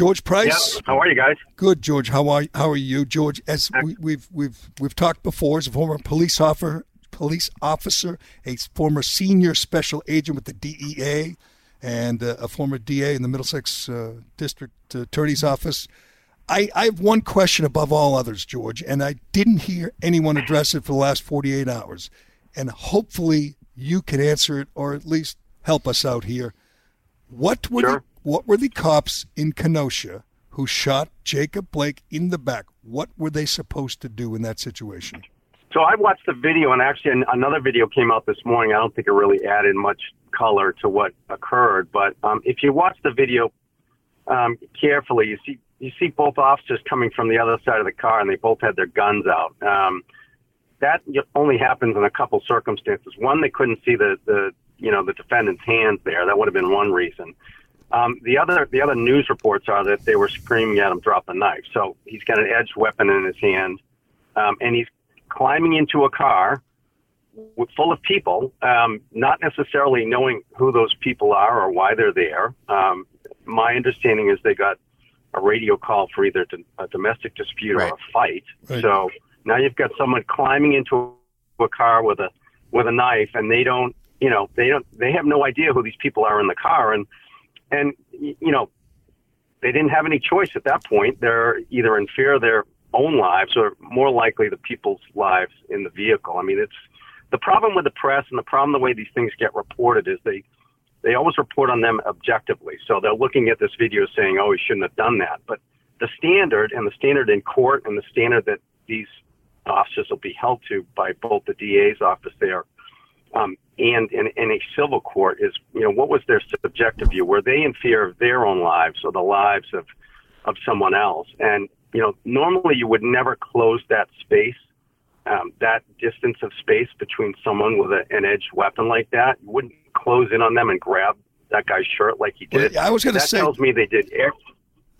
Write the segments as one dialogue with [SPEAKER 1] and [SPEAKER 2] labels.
[SPEAKER 1] George Price.
[SPEAKER 2] Yep. How are you guys?
[SPEAKER 1] Good, George. How are how are you, George? As we, we've we've we've talked before, as a former police officer, police officer, a former senior special agent with the DEA, and uh, a former DA in the Middlesex uh, District Attorney's Office. I, I have one question above all others, George, and I didn't hear anyone address it for the last 48 hours. And hopefully you can answer it or at least help us out here. What would
[SPEAKER 2] Sure.
[SPEAKER 1] the, what were the cops in Kenosha who shot Jacob Blake in the back? What were they supposed to do in that situation?
[SPEAKER 2] So I watched the video, and actually another video came out this morning. I don't think it really added much color to what occurred, but um, if you watch the video um, carefully, you see you see both officers coming from the other side of the car, and they both had their guns out. Um, that only happens in a couple circumstances. One, they couldn't see the the you know the defendant's hands there. That would have been one reason. Um, the other the other news reports are that they were screaming at him, "Drop the knife!" So he's got an edged weapon in his hand, um, and he's climbing into a car w- full of people, um, not necessarily knowing who those people are or why they're there. Um, my understanding is they got a radio call for either a domestic dispute
[SPEAKER 3] Right.
[SPEAKER 2] or a fight.
[SPEAKER 1] Right.
[SPEAKER 2] So now you've got someone climbing into a car with a with a knife, and they don't, you know, they don't, they have no idea who these people are in the car, and and you know, they didn't have any choice at that point. They're either in fear of their own lives or more likely the people's lives in the vehicle. I mean, it's the problem with the press and the problem the way these things get reported is they they always report on them objectively. So they're looking at this video saying, "Oh, he shouldn't have done that." But the standard and the standard in court and the standard that these officers will be held to by both the DA's office there um, and in, in a civil court is, you know, what was their subjective view? Were they in fear of their own lives or the lives of of someone else? And you know, normally you would never close that space, um, that distance of space between someone with a, an edged weapon like that. You wouldn't close in on them and grab that guy's shirt like he did.
[SPEAKER 1] I was going to say.
[SPEAKER 2] that tells me they did ev-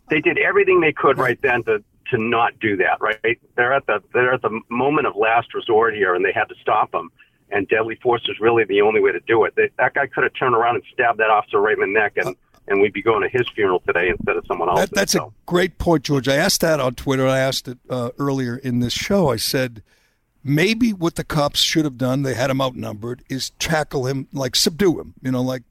[SPEAKER 2] they did everything they could right then to to not do that. Right, they're at the they're at the moment of last resort here, and they had to stop them. And deadly force is really the only way to do it. They, that guy could have turned around and stabbed that officer right in the neck, and and we'd be going to his funeral today instead of someone else's.
[SPEAKER 1] That, that's
[SPEAKER 2] So-
[SPEAKER 1] a great point, George. I asked that on Twitter. I asked it uh, earlier in this show. I said maybe what the cops should have done, they had him outnumbered, is tackle him, like subdue him. You know, like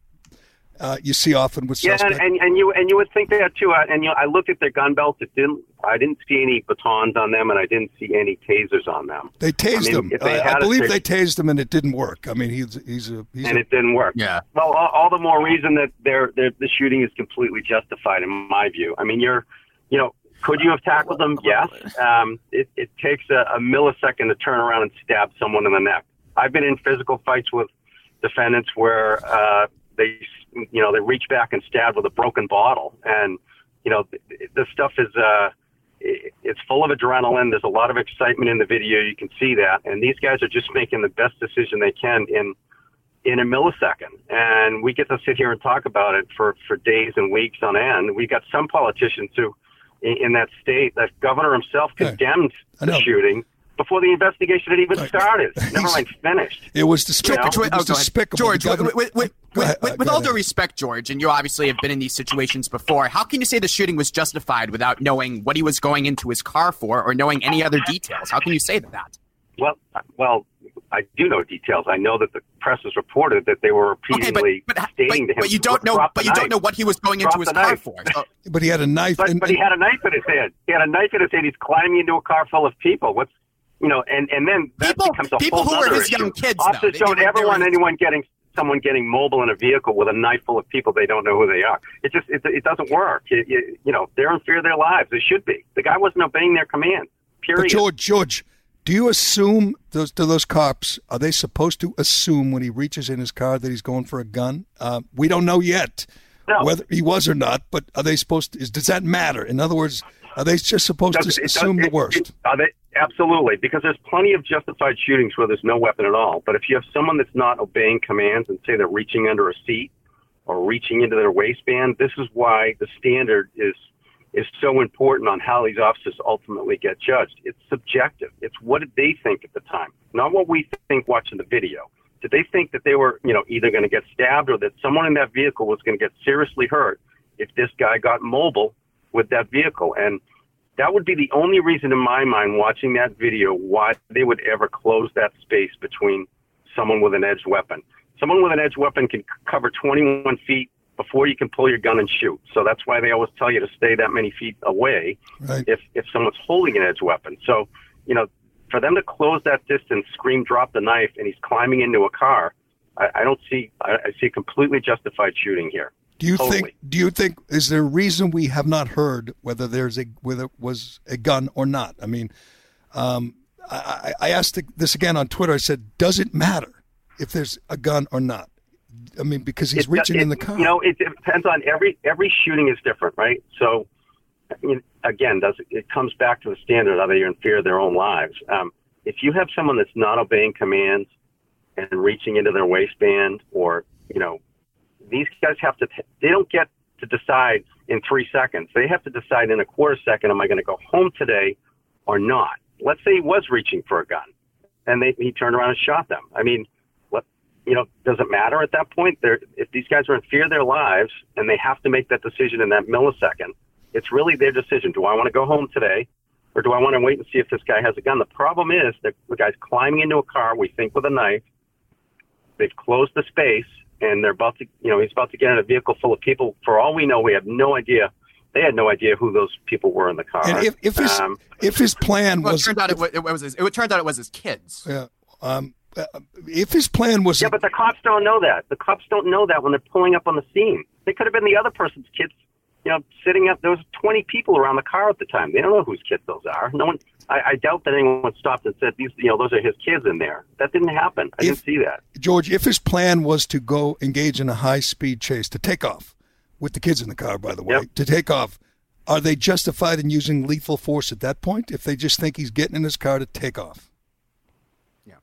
[SPEAKER 1] uh, you see often with
[SPEAKER 2] Yeah, and,
[SPEAKER 1] suspects.
[SPEAKER 2] and and you and you would think that too. Uh, And you know, I looked at their gun belts. It didn't. I didn't see any batons on them, and I didn't see any tasers on them.
[SPEAKER 1] they tased
[SPEAKER 2] I mean,
[SPEAKER 1] him.
[SPEAKER 2] if they
[SPEAKER 1] I-
[SPEAKER 2] had
[SPEAKER 1] believe they tased him, and it didn't work. I mean, he's he's a he's
[SPEAKER 2] and
[SPEAKER 1] a,
[SPEAKER 2] it didn't work.
[SPEAKER 3] Yeah.
[SPEAKER 2] Well, all, all the more reason that their their the shooting is completely justified in my view. I mean, you're, you know, could you have tackled them? Yes. Um, it it takes a, a millisecond to turn around and stab someone in the neck. I've been in physical fights with defendants where uh, they, you know, they reach back and stab with a broken bottle, and you know, th- th- this stuff is. Uh, it's full of adrenaline. There's a lot of excitement in the video. You can see that, and these guys are just making the best decision they can in in a millisecond. And we get to sit here and talk about it for, for days and weeks on end. We've got some politicians who, in, in that state, the governor himself condemned the shooting before the investigation had even started. Never mind finished.
[SPEAKER 1] it was despicable.
[SPEAKER 2] George-
[SPEAKER 1] It
[SPEAKER 3] oh,
[SPEAKER 1] was
[SPEAKER 3] go
[SPEAKER 1] despicable.
[SPEAKER 3] George,
[SPEAKER 1] The governor-
[SPEAKER 3] with, with, with,
[SPEAKER 1] ahead,
[SPEAKER 3] with,
[SPEAKER 1] uh,
[SPEAKER 3] with all due respect, George, and you obviously have been in these situations before, how can you say the shooting was justified without knowing what he was going into his car for or knowing any other details? How can you say that?
[SPEAKER 2] Well, well, I do know details. I know that the press has reported that they were
[SPEAKER 3] Okay, but
[SPEAKER 2] repeatedly
[SPEAKER 3] but, but,
[SPEAKER 2] stating to him,
[SPEAKER 3] but you don't know but you don't know what he was going
[SPEAKER 2] Drop
[SPEAKER 3] into his
[SPEAKER 2] the
[SPEAKER 3] car
[SPEAKER 2] knife.
[SPEAKER 3] for. So,
[SPEAKER 1] but he had a knife.
[SPEAKER 2] But,
[SPEAKER 1] and,
[SPEAKER 2] but he had a knife in his hand. He had a knife in his hand. He's climbing into a car full of people. What's you know, and and then that
[SPEAKER 3] People-
[SPEAKER 2] becomes a
[SPEAKER 3] people
[SPEAKER 2] whole
[SPEAKER 3] who are
[SPEAKER 2] other
[SPEAKER 3] his
[SPEAKER 2] issue.
[SPEAKER 3] young kids, though.
[SPEAKER 2] Officers
[SPEAKER 3] They-
[SPEAKER 2] don't ever want anyone getting someone getting mobile in a vehicle with a knife full of people they don't know who they are. It just it, it doesn't work. It, it, you know, they're in fear of their lives. They should be. The guy wasn't obeying their command. Period.
[SPEAKER 1] But George, George, do you assume those do those cops are they supposed to assume when he reaches in his car that he's going for a gun? Uh, we don't know yet
[SPEAKER 2] No.
[SPEAKER 1] whether he was or not. But are they supposed to? Is, does that matter? In other words, are they just supposed
[SPEAKER 2] Does-
[SPEAKER 1] to
[SPEAKER 2] it does-
[SPEAKER 1] assume
[SPEAKER 2] it-
[SPEAKER 1] the worst?
[SPEAKER 2] it- are they, absolutely, because there's plenty of justified shootings where there's no weapon at all. But if you have someone that's not obeying commands and say they're reaching under a seat or reaching into their waistband, this is why the standard is is so important on how these officers ultimately get judged. It's subjective. It's what did they think at the time, not what we think watching the video. Did they think that they were, you know, either going to get stabbed or that someone in that vehicle was going to get seriously hurt if this guy got mobile with that vehicle. And that would be the only reason in my mind watching that video why they would ever close that space between someone with an edged weapon. Someone with an edged weapon can cover 21 feet before you can pull your gun and shoot. So that's why they always tell you to stay that many feet away
[SPEAKER 1] Right.
[SPEAKER 2] if if someone's holding an edged weapon. So, you know, for them to close that distance, scream, drop the knife, and he's climbing into a car, I, I don't see. I, I see completely justified shooting here.
[SPEAKER 1] Do you
[SPEAKER 2] Totally.
[SPEAKER 1] think? Do you think? Is there a reason we have not heard whether there's a whether it was a gun or not? I mean, um, I, I asked this again on Twitter. I said, "Does it matter if there's a gun or not?" I mean, because he's
[SPEAKER 2] It-
[SPEAKER 1] reaching
[SPEAKER 2] it-
[SPEAKER 1] in the car.
[SPEAKER 2] You know, it depends on every every shooting is different, right? So, I mean, again, does it comes back to the standard of they're in fear of their own lives. Um, if you have someone that's not obeying commands and reaching into their waistband, or you know, these guys have to. They don't get to decide in three seconds. They have to decide in a quarter second. Am I going to go home today or not? Let's say he was reaching for a gun, and they, he turned around and shot them. I mean, what you know, does it matter at that point? They're, if these guys are in fear of their lives and they have to make that decision in that millisecond, it's really their decision. Do I want to go home today, or do I want to wait and see if this guy has a gun? The problem is that the guy's climbing into a car. We think with a knife. They've closed the space, and they're about to, you know, he's about to get in a vehicle full of people. For all we know, we have no idea. They had no idea who those people were in the car.
[SPEAKER 1] and if if his
[SPEAKER 2] Um,
[SPEAKER 1] if his plan
[SPEAKER 3] Well, it turned out it, wa- it was his, it turned out it was his kids.
[SPEAKER 1] yeah, um, uh, if his plan was
[SPEAKER 2] Yeah, but the cops don't know that. The cops don't know that when they're pulling up on the scene. They could have been the other person's kids, you know, sitting up. There was 20 people around the car at the time. They don't know whose kids those are. No one. I, I doubt that anyone stopped and said these, you know, those are his kids in there. That didn't happen. I
[SPEAKER 1] If-
[SPEAKER 2] didn't see that.
[SPEAKER 1] George, if his plan was to go engage in a high speed chase to take off with the kids in the car, by the way,
[SPEAKER 2] Yep.
[SPEAKER 1] to take off, are they justified in using lethal force at that point if they just think he's getting in his car to take off? Yeah.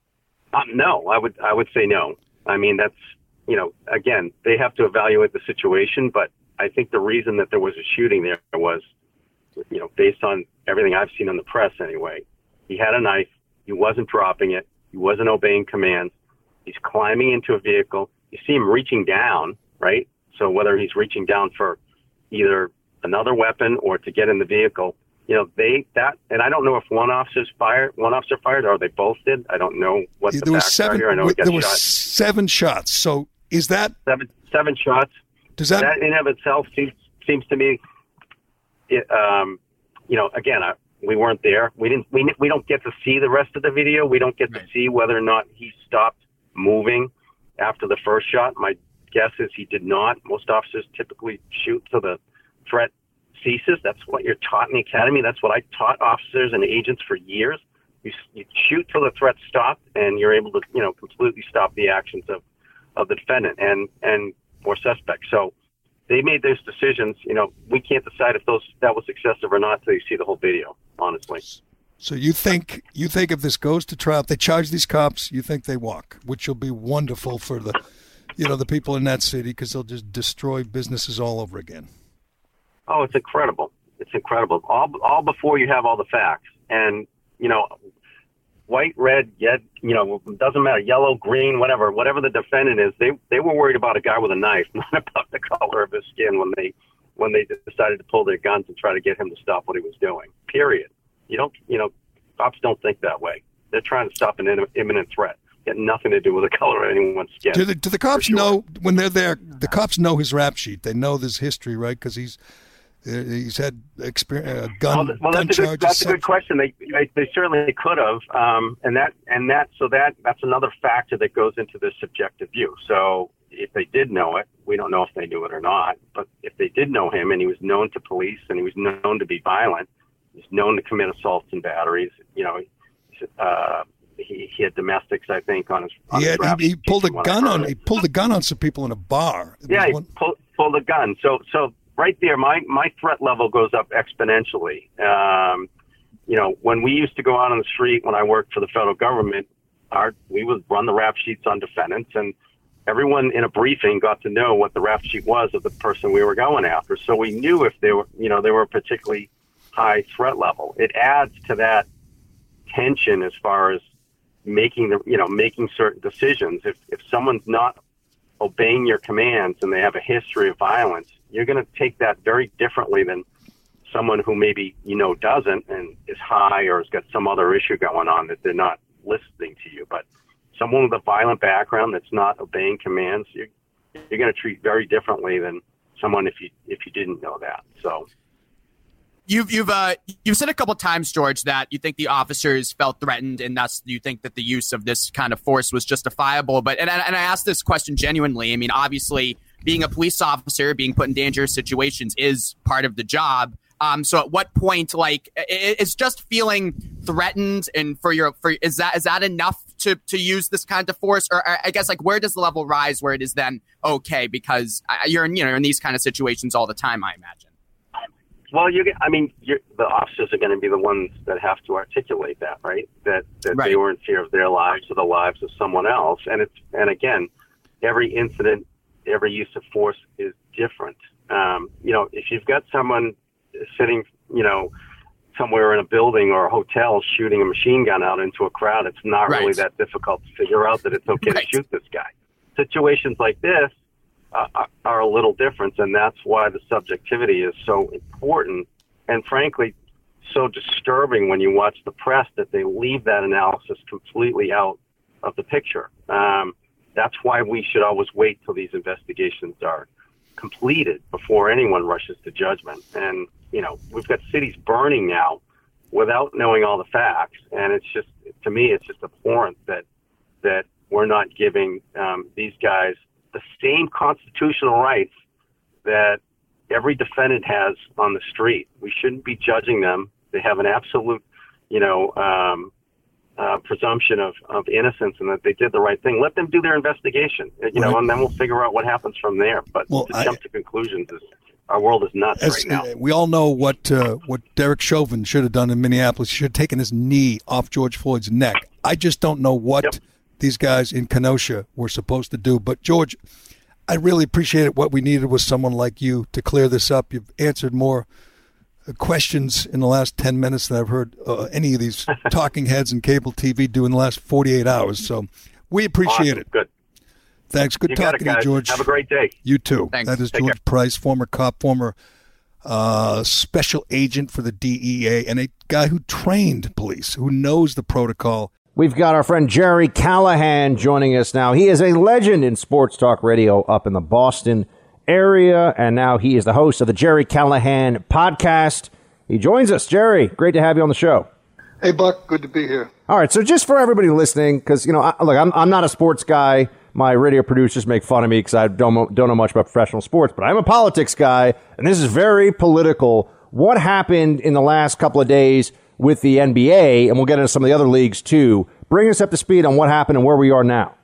[SPEAKER 2] Um, no, I would I would say no. I mean, that's you know, again, they have to evaluate the situation, but I think the reason that there was a shooting there was, you know, based on everything I've seen in the press anyway. He had a knife. He wasn't dropping it. He wasn't obeying commands. He's climbing into a vehicle. You see him reaching down, right? So whether he's reaching down for either another weapon or to get in the vehicle, you know, they that, and I don't know if one officer's fired, one officer fired, or they both did. I don't know what the
[SPEAKER 1] there was seven.
[SPEAKER 2] are. I know
[SPEAKER 1] there was
[SPEAKER 2] shot
[SPEAKER 1] seven shots. So is that
[SPEAKER 2] seven seven shots.
[SPEAKER 1] does that,
[SPEAKER 2] That in of itself seems seems to me, it, um, you know, again, I, we weren't there. We didn't. We we don't get to see the rest of the video. We don't get to see whether or not he stopped moving after the first shot. My guess is he did not. Most officers typically shoot till the threat ceases. That's what you're taught in the academy. That's what I taught officers and agents for years. You, you shoot till the threat stopped, and you're able to, you know, completely stop the actions of, of the defendant and and or suspect. So they made those decisions. You know, we can't decide if those that was excessive or not until you see the whole video. Honestly,
[SPEAKER 1] so you think you think if this goes to trial, if they charge these cops, you think they walk, which will be wonderful for the you know the people in that city because they'll just destroy businesses all over again.
[SPEAKER 2] oh, it's incredible. It's incredible. All all before you have all the facts, and you know, white, red, yet you know, doesn't matter, yellow, green, whatever, whatever the defendant is. They they were worried about a guy with a knife, not about the color of his skin when they when they decided to pull their guns and try to get him to stop what he was doing. Period. You don't, you know, cops don't think that way. They're trying to stop an im- imminent threat. Got nothing to do with the color of anyone's skin.
[SPEAKER 1] Do the do the cops
[SPEAKER 2] sure.
[SPEAKER 1] know when they're there? The cops know his rap sheet. They know this history, right? Because he's he's had experience, uh, gun
[SPEAKER 2] Well, well,
[SPEAKER 1] gun
[SPEAKER 2] that's a good,
[SPEAKER 1] charges.
[SPEAKER 2] that's a good question. They, they they certainly could have, um, and that and that so that that's another factor that goes into this subjective view. So if they did know it, we don't know if they knew it or not. But if they did know him, and he was known to police, and he was known to be violent, he's known to commit assaults and batteries. You know, uh, he he had domestics, I think, on his. On
[SPEAKER 1] He, had,
[SPEAKER 2] rap
[SPEAKER 1] he, he pulled a gun on he pulled a gun on some people in a bar.
[SPEAKER 2] Yeah, he
[SPEAKER 1] one-
[SPEAKER 2] pull, pulled a gun. So, so right there, my my threat level goes up exponentially. Um, you know, when we used to go out on the street when I worked for the federal government, our we would run the rap sheets on defendants, and everyone in a briefing got to know what the rap sheet was of the person we were going after. So we knew if they were, you know, they were a particularly high threat level. It adds to that tension as far as making the, you know, making certain decisions. If if someone's not obeying your commands and they have a history of violence, you're going to take that very differently than someone who maybe you know doesn't and is high or has got some other issue going on that they're not listening to you. But someone with a violent background that's not obeying commands, you're, you're going to treat very differently than someone if you if you didn't know that. So
[SPEAKER 3] You've you've uh, you've said a couple times, George, that you think the officers felt threatened, and thus you think that the use of this kind of force was justifiable. But and and I ask this question genuinely. I mean, obviously, being a police officer, being put in dangerous situations is part of the job. Um, so at what point, like, it's just feeling threatened, and for your for is that is that enough to to use this kind of force, or I guess like where does the level rise where it is then okay because you're in you know in these kind of situations all the time, I imagine.
[SPEAKER 2] Well, you get. I mean, the officers are going to be the ones that have to articulate that, right? That that right. they were in fear of their lives or the lives of someone else, and it's and again, every incident, every use of force is different. Um, you know, if you've got someone sitting, you know, somewhere in a building or a hotel shooting a machine gun out into a crowd, it's not right. really that difficult to figure out that it's okay right. to shoot this guy. Situations like this uh, are a little different, and that's why the subjectivity is so important. And frankly, so disturbing when you watch the press that they leave that analysis completely out of the picture. Um, that's why we should always wait till these investigations are completed before anyone rushes to judgment. And you know, we've got cities burning now without knowing all the facts, and it's just to me, it's just abhorrent that that we're not giving um, these guys the same constitutional rights that every defendant has on the street. We shouldn't be judging them. They have an absolute, you know, um, uh, presumption of, of innocence and that they did the right thing. Let them do their investigation, you know, and then we'll figure out what happens from there. But well, to I, jump to conclusions is our world is nuts as, right now.
[SPEAKER 1] We all know what uh, what Derek Chauvin should have done in Minneapolis. He should have taken his knee off George Floyd's neck. I just don't know what yep these guys in Kenosha were supposed to do. But George, I really appreciate it. What we needed was someone like you to clear this up. You've answered more uh, questions in the last 10 minutes that I've heard uh, any of these talking heads and cable TV do in the last 48 hours. So we appreciate
[SPEAKER 2] awesome.
[SPEAKER 1] it.
[SPEAKER 2] Good.
[SPEAKER 1] Thanks. Good
[SPEAKER 2] you
[SPEAKER 1] talking
[SPEAKER 2] it,
[SPEAKER 1] to you, George.
[SPEAKER 2] Have a great day.
[SPEAKER 1] You too.
[SPEAKER 3] Thanks.
[SPEAKER 1] That is
[SPEAKER 3] Take
[SPEAKER 1] George
[SPEAKER 3] care.
[SPEAKER 1] Price, former cop, former uh, special agent for the DEA, and a guy who trained police, who knows the protocol
[SPEAKER 4] We've got our friend Gerry Callahan joining us now. He is a legend in sports talk radio up in the Boston area, and now he is the host of the Gerry Callahan podcast. He joins us. Gerry, great to have you on the show.
[SPEAKER 5] Hey, Buck, good to be here.
[SPEAKER 4] All right, so just for everybody listening, because you know, I, look, I'm, I'm not a sports guy. My radio producers make fun of me because I don't don't know much about professional sports, but I'm a politics guy, and this is very political. What happened in the last couple of days? with the NBA, and we'll get into some of the other leagues too. Bring us up to speed on what happened and where we are now.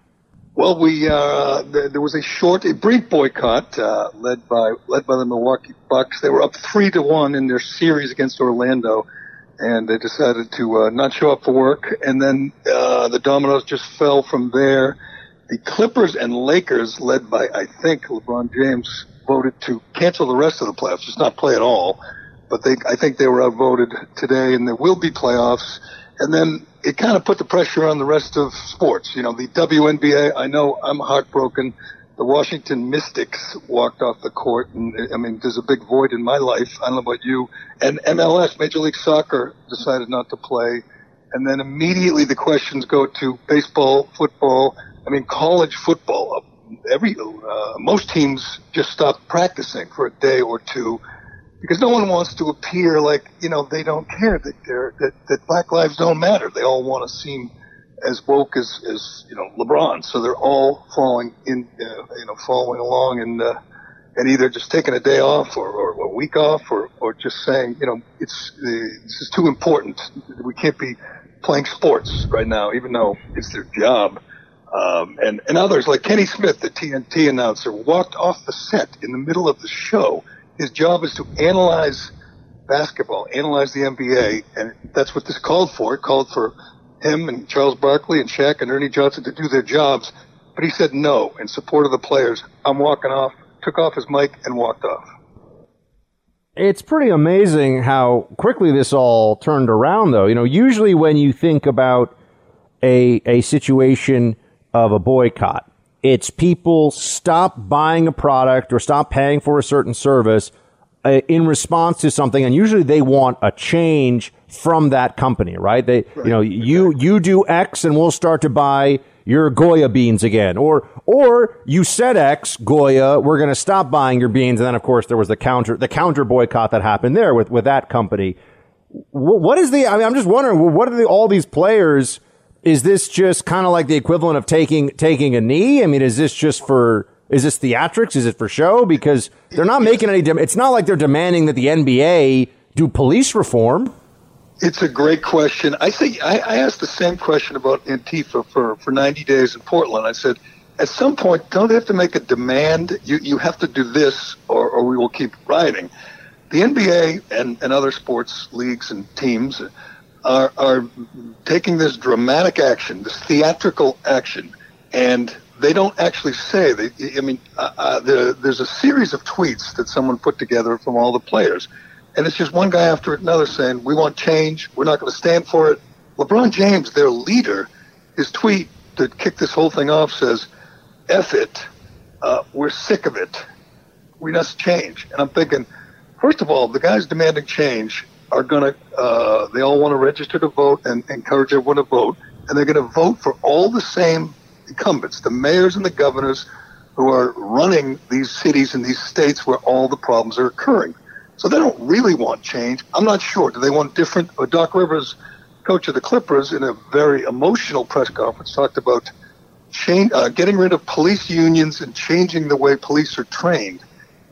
[SPEAKER 5] Well, we uh, there was a short, a brief boycott uh, led by led by the Milwaukee Bucks. They were up three to one in their series against Orlando, and they decided to uh, not show up for work. And then uh, the dominoes just fell from there. The Clippers and Lakers, led by I think LeBron James, voted to cancel the rest of the playoffs, just not play at all but they, I think they were outvoted today, and there will be playoffs. And then it kind of put the pressure on the rest of sports. You know, the WNBA. I know I'm heartbroken. The Washington Mystics walked off the court, and I mean, there's a big void in my life. I don't know about you. And MLS, Major League Soccer, decided not to play. And then immediately the questions go to baseball, football. I mean, college football. Every uh, most teams just stopped practicing for a day or two because no one wants to appear like you know they don't care that they're that, that black lives don't matter. They all want to seem as woke as, as you know LeBron. So they're all falling in uh, you know following along and uh, and either just taking a day off or, or a week off or or just saying you know it's uh, this is too important. We can't be playing sports right now, even though it's their job. Um, and, and others like Kenny Smith, the TNT announcer, walked off the set in the middle of the show his job is to analyze basketball, analyze the NBA, and that's what this called for. It called for him and Charles Barkley and Shaq and Ernie Johnson to do their jobs. But he said no in support of the players. I'm walking off, took off his mic, and walked off.
[SPEAKER 4] It's pretty amazing how quickly this all turned around, though. You know, usually when you think about a, a situation of a boycott, it's people stop buying a product or stop paying for a certain service uh, in response to something, and usually they want a change from that company, right? They, right. you know, you you do X, and we'll start to buy your Goya beans again, or or you said X Goya, we're going to stop buying your beans, and then of course there was the counter the counter boycott that happened there with with that company. what is the? I mean, I'm just wondering, what are the, all these players? Is this just kind of like the equivalent of taking taking a knee? I mean, is this just for is this theatrics? Is it for show? Because they're not making any. De- it's not like they're demanding that the NBA do police reform.
[SPEAKER 5] It's a great question. I think I, I asked the same question about Antifa for, for 90 days in Portland. I said, at some point, don't they have to make a demand? You, you have to do this or, or we will keep rioting. The NBA and, and other sports leagues and teams are, are taking this dramatic action, this theatrical action, and they don't actually say. They, I mean, uh, uh, the, there's a series of tweets that someone put together from all the players and it's just one guy after another saying, we want change. We're not going to stand for it. LeBron James, their leader, his tweet that kicked this whole thing off says, F it. Uh, we're sick of it. We must change. And I'm thinking, first of all, the guys demanding change are going to, uh, they all want to register to vote and encourage everyone to vote. And they're going to vote for all the same incumbents, the mayors and the governors who are running these cities and these states where all the problems are occurring. So they don't really want change. I'm not sure. Do they want different? Or Doc Rivers, coach of the Clippers, in a very emotional press conference, talked about change, uh, getting rid of police unions and changing the way police are trained.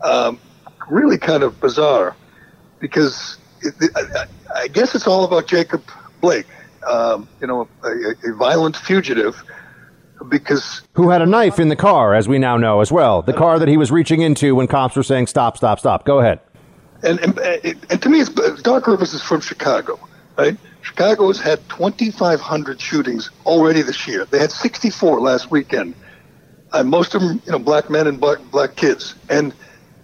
[SPEAKER 5] Um, really kind of bizarre because I, guess it's all about Jacob Blake, um, you know, a, a violent fugitive because
[SPEAKER 4] who had a knife in the car, as we now know as well, the car that he was reaching into when cops were saying stop, stop, stop. Go ahead.
[SPEAKER 5] And, and, and to me, it's, Doc Rivers is from Chicago, right? Chicago has had 2,500 shootings already this year. They had 64 last weekend. Uh, most of them, you know, black men and black, black kids. And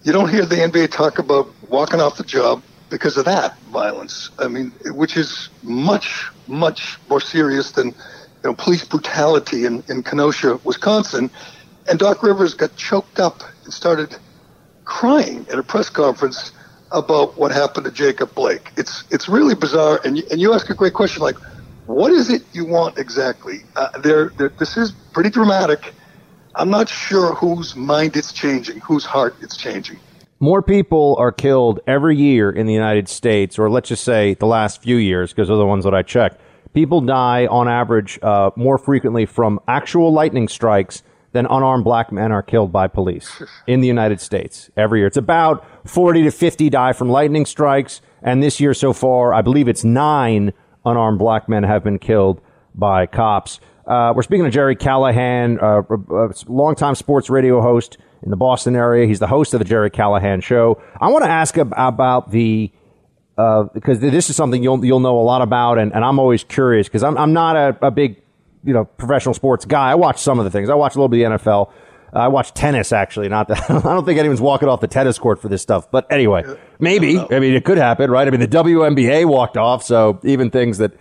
[SPEAKER 5] you don't hear the NBA talk about walking off the job because of that violence. I mean, which is much, much more serious than, you know, police brutality in, in Kenosha, Wisconsin. And Doc Rivers got choked up and started crying at a press conference about what happened to Jacob Blake. It's it's really bizarre, and you, and you ask a great question like, what is it you want exactly? Uh, there, this is pretty dramatic. I'm not sure whose mind it's changing, whose heart it's changing.
[SPEAKER 4] More people are killed every year in the United States, or let's just say the last few years, because they're the ones that I checked. People die on average uh, more frequently from actual lightning strikes than unarmed black men are killed by police in the United States every year. It's about 40 to 50 die from lightning strikes. And this year so far, I believe it's nine unarmed black men have been killed by cops. Uh, we're speaking to Gerry Callahan, uh, a longtime sports radio host in the Boston area. He's the host of the Gerry Callahan Show. I want to ask about the uh, because this is something you'll you'll know a lot about, and, and I'm always curious because I'm I'm not a, a big you know professional sports guy. I watch some of the things. I watch a little bit of the NFL. Uh, I watch tennis actually. Not that I don't think anyone's walking off the tennis court for this stuff. But anyway, maybe. I mean, it could happen, right? I mean, the WNBA walked off, so even things that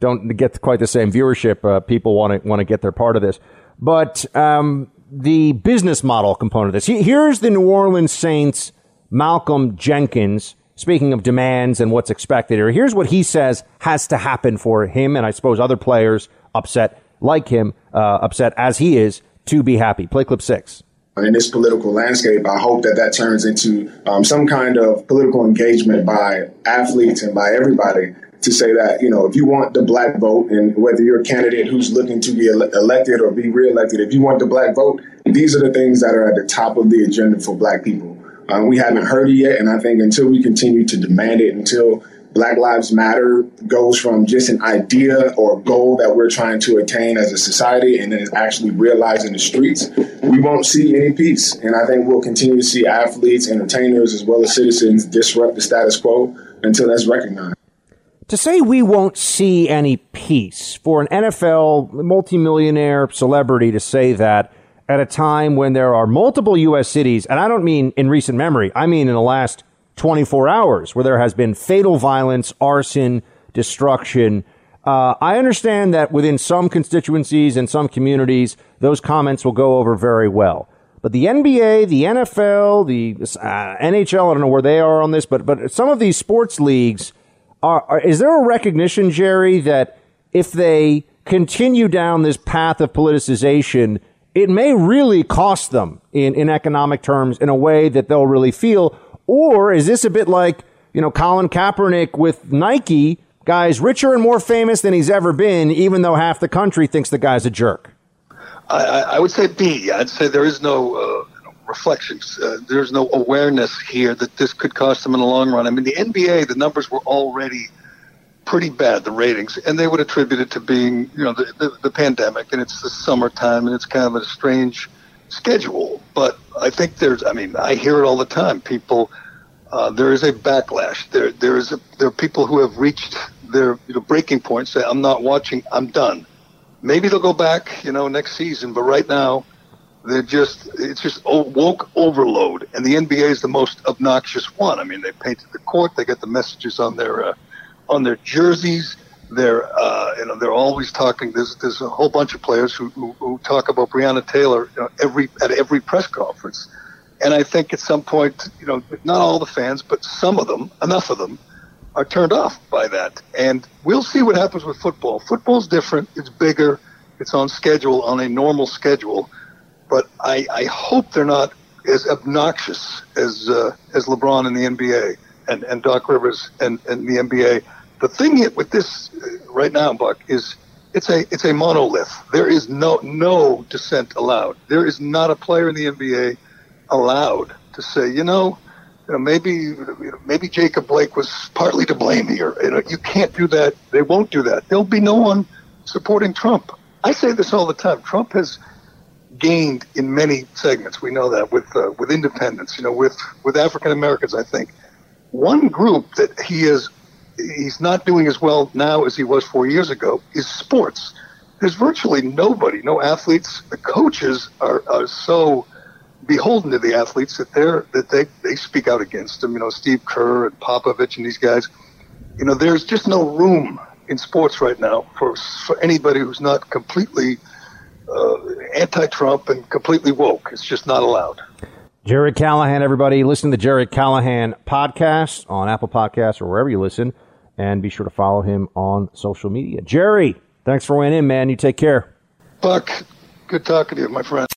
[SPEAKER 4] don't get quite the same viewership, uh, people want to want to get their part of this. But um, the business model component of this. Here's the New Orleans Saints, Malcolm Jenkins. Speaking of demands and what's expected here, here's what he says has to happen for him and I suppose other players upset like him, uh, upset as he is, to be happy. Play clip six.
[SPEAKER 6] In this political landscape, I hope that that turns into um, some kind of political engagement by athletes and by everybody to say that, you know, if you want the black vote and whether you're a candidate who's looking to be ele- elected or be reelected, if you want the black vote, these are the things that are at the top of the agenda for black people. Um, we haven't heard it yet, and I think until we continue to demand it, until Black Lives Matter goes from just an idea or goal that we're trying to attain as a society and then is actually realized in the streets, we won't see any peace. And I think we'll continue to see athletes, entertainers, as well as citizens disrupt the status quo until that's recognized.
[SPEAKER 4] To say we won't see any peace for an NFL multimillionaire celebrity to say that at a time when there are multiple U.S. cities, and I don't mean in recent memory, I mean in the last 24 hours where there has been fatal violence, arson, destruction. Uh, I understand that within some constituencies and some communities, those comments will go over very well. But the NBA, the NFL, the uh, NHL, I don't know where they are on this, but but some of these sports leagues are, are is there a recognition, Gerry, that if they continue down this path of politicization, it may really cost them in, in economic terms in a way that they'll really feel? Or is this a bit like, you know, Colin Kaepernick with Nike, guys richer and more famous than he's ever been, even though half the country thinks the guy's a jerk?
[SPEAKER 5] I, I would say B. I'd say there is no uh, reflections. Uh, there's no awareness here that this could cost them in the long run. I mean, the NBA, the numbers were already – pretty bad, the ratings, and they would attribute it to being, you know, the, the, the pandemic and it's the summertime and it's kind of a strange schedule. But I think there's, I mean, I hear it all the time. People, uh, there is a backlash. There, there is a, there are people who have reached their you know, breaking point. Say, I'm not watching. I'm done. Maybe they'll go back, you know, next season. But right now, they're just it's just woke overload, and the NBA is the most obnoxious one. I mean, they painted the court. They got the messages on their uh, on their jerseys. They're uh, you know they're always talking. There's there's a whole bunch of players who, who, who talk about Breonna Taylor you know, every at every press conference, and I think at some point you know not all the fans but some of them enough of them are turned off by that, and we'll see what happens with football. Football's different. It's bigger. It's on schedule on a normal schedule, but I, I hope they're not as obnoxious as uh, as LeBron in the NBA and, and Doc Rivers and, and the NBA. The thing with this uh, right now, Buck, is it's a it's a monolith. There is no no dissent allowed. There is not a player in the NBA allowed to say, you know, you know maybe maybe Jacob Blake was partly to blame here. You know, you can't do that. They won't do that. There'll be no one supporting Trump. I say this all the time. Trump has gained in many segments. We know that with uh, with independents, you know, with with African Americans. I think one group that he is he's not doing as well now as he was four years ago is sports. There's virtually nobody, no athletes. The coaches are, are so beholden to the athletes that they're that they, they speak out against them. You know, Steve Kerr and Popovich and these guys. You know, there's just no room in sports right now for for anybody who's not completely uh, anti-Trump and completely woke. It's just not allowed.
[SPEAKER 4] Gerry Callahan, everybody. Listen to Gerry Callahan podcast on Apple Podcasts or wherever you listen. And be sure to follow him on social media. Gerry, thanks for weighing in, man. You take care.
[SPEAKER 5] Buck, good talking to you, my friend.